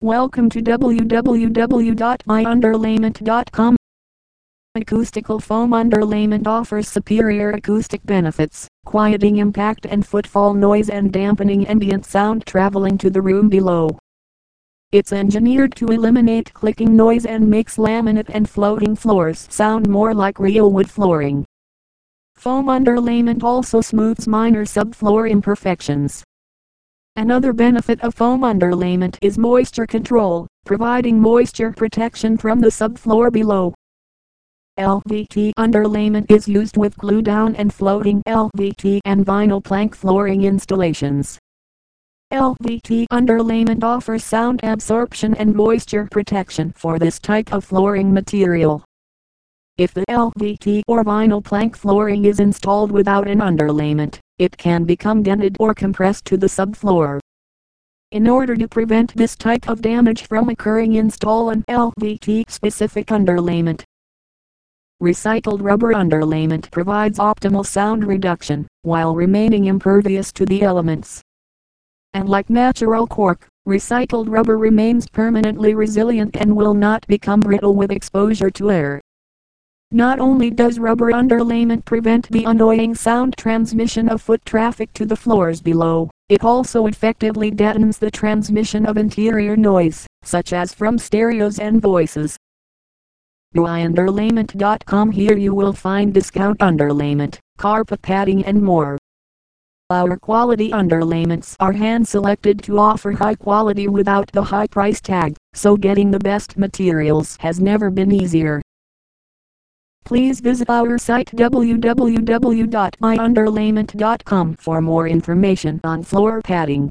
Welcome to www.buyunderlayment.com. Acoustical foam underlayment offers superior acoustic benefits, quieting impact and footfall noise and dampening ambient sound traveling to the room below. It's engineered to eliminate clicking noise and makes laminate and floating floors sound more like real wood flooring. Foam underlayment also smooths minor subfloor imperfections. Another benefit of foam underlayment is moisture control, providing moisture protection from the subfloor below. LVT underlayment is used with glue down and floating LVT and vinyl plank flooring installations. LVT underlayment offers sound absorption and moisture protection for this type of flooring material. If the LVT or vinyl plank flooring is installed without an underlayment, it can become dented or compressed to the subfloor. In order to prevent this type of damage from occurring install an LVT specific underlayment. Recycled rubber underlayment provides optimal sound reduction, while remaining impervious to the elements. And like natural cork, recycled rubber remains permanently resilient and will not become brittle with exposure to air. Not only does rubber underlayment prevent the annoying sound transmission of foot traffic to the floors below, it also effectively deadens the transmission of interior noise, such as from stereos and voices. BuyUnderlayment.com Here you will find discount underlayment, carpet padding and more. Our quality underlayments are hand selected to offer high quality without the high price tag, so getting the best materials has never been easier. Please visit our site www.buyunderlayment.com for more information on floor padding.